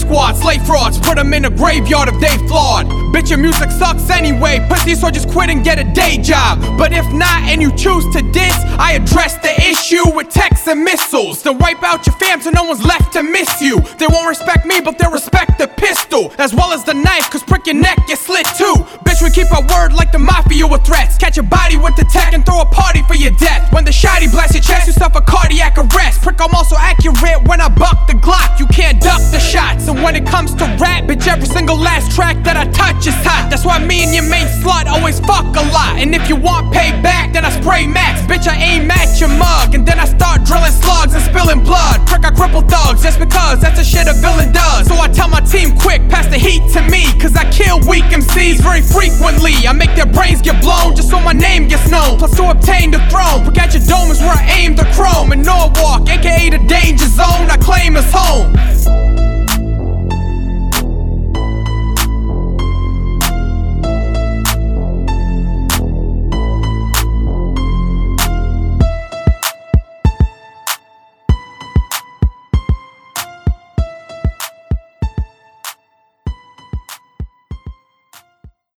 squad, slay frauds, put them in a graveyard if they flawed. Bitch, your music sucks anyway. Pussy, so just quit and get a day job. But if not, and you choose to diss, I address the issue with texts and missiles. Then wipe out your fam so no one's left to miss you. They won't respect me, but they'll respect the pistol. As well as the knife, cause prick your neck, get slit too. Bitch, we keep our word like the mafia with threats. Catch a body with the tech and throw a party for your death. When the shotty blasts your chest, you suffer cardiac arrest. Prick, I'm also accurate when I buck the Glock. You when it comes to rap, bitch, every single last track that I touch is hot. That's why me and your main slut always fuck a lot. And if you want payback, then I spray max. Bitch, I aim at your mug. And then I start drilling slugs and spilling blood. Prick, I cripple thugs just because that's the shit a villain does. So I tell my team quick, pass the heat to me. Cause I kill weak MCs very frequently. I make their brains get blown just so my name gets known. Plus, to obtain the throne,